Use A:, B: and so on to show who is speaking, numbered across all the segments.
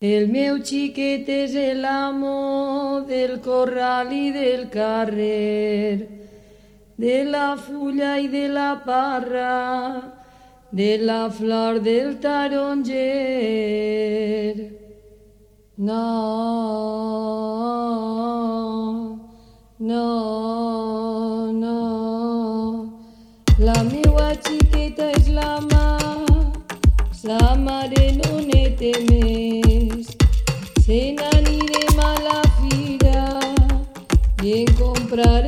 A: El meu xiquet és l'amo del corral i del carrer, de la fulla i de la parra, de la flor del taronger. No, no, no. La meua xiqueta és la mà, sa mare
B: obrar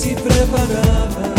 C: se preparava.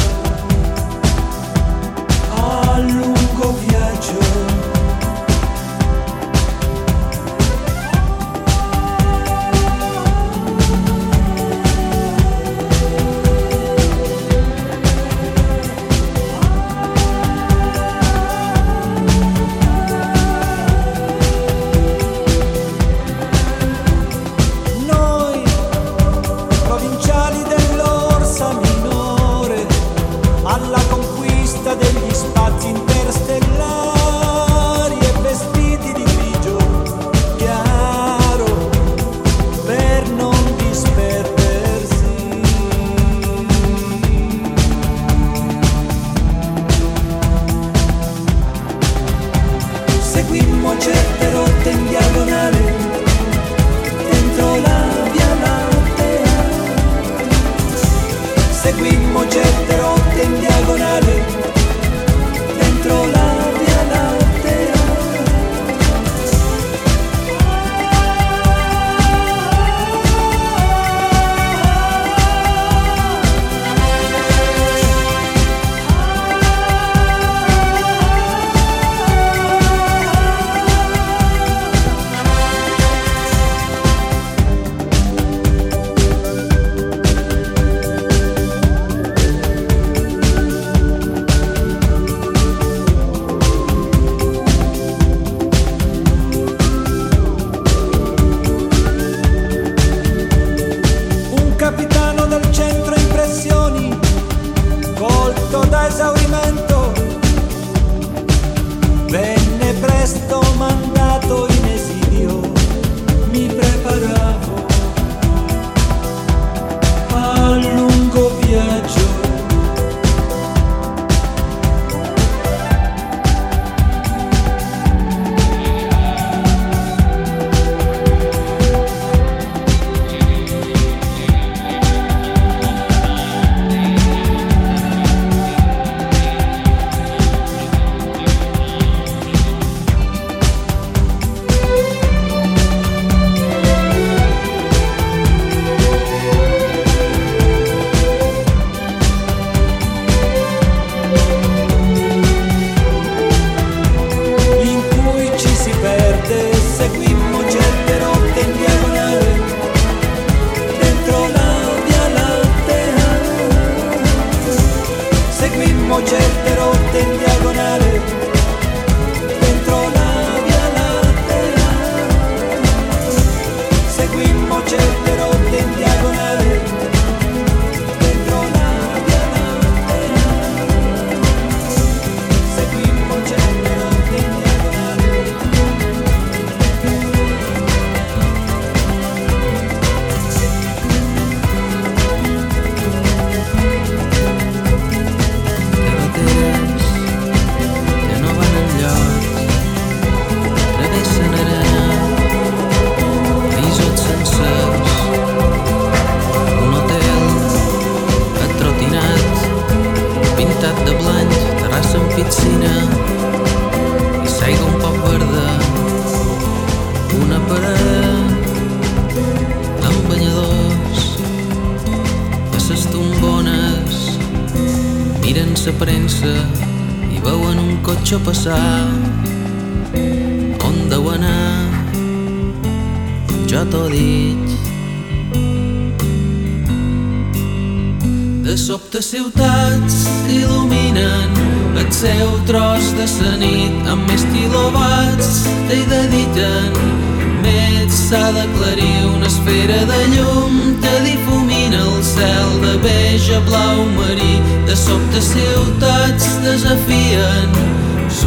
D: Llum que difumina el cel de beix a blau marí. De sobte ciutats desafien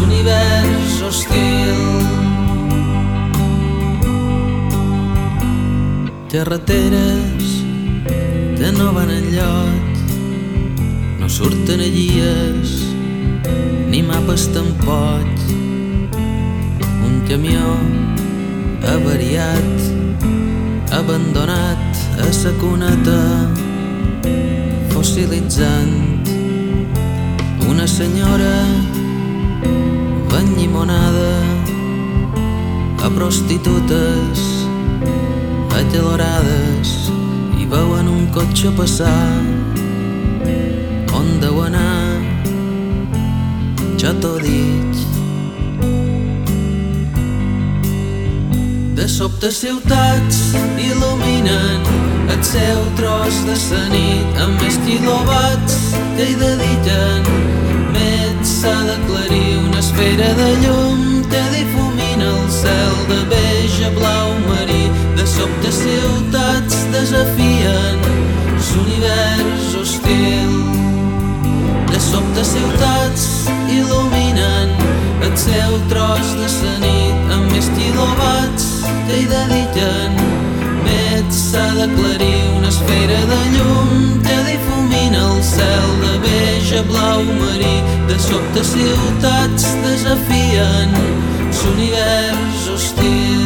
D: l'univers hostil. Carreteres que no van enlloc no surten a guies ni mapes tampoc. Un camió avariat, abandonat a sa cuneta, fossilitzant. Una senyora llimonada a prostitutes acalorades i veuen un cotxe passar. On deu anar? Jo t'ho dic De sobte ciutats il·luminen el seu tros de la nit amb més quilowatts que hi dediquen. Més s'ha d'aclarir una esfera de llum que difumina el cel de beix blau marí. De sobte ciutats desafien l'univers hostil. De sobte ciutats il·luminen el seu tros de la nit amb més quilowatts que hi dediquen. Més s'ha d'aclarir una esfera de llum que difumina el cel de beix a blau marí. De sobte ciutats desafien. L'univers hostil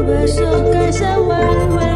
D: 我把手揣向怀里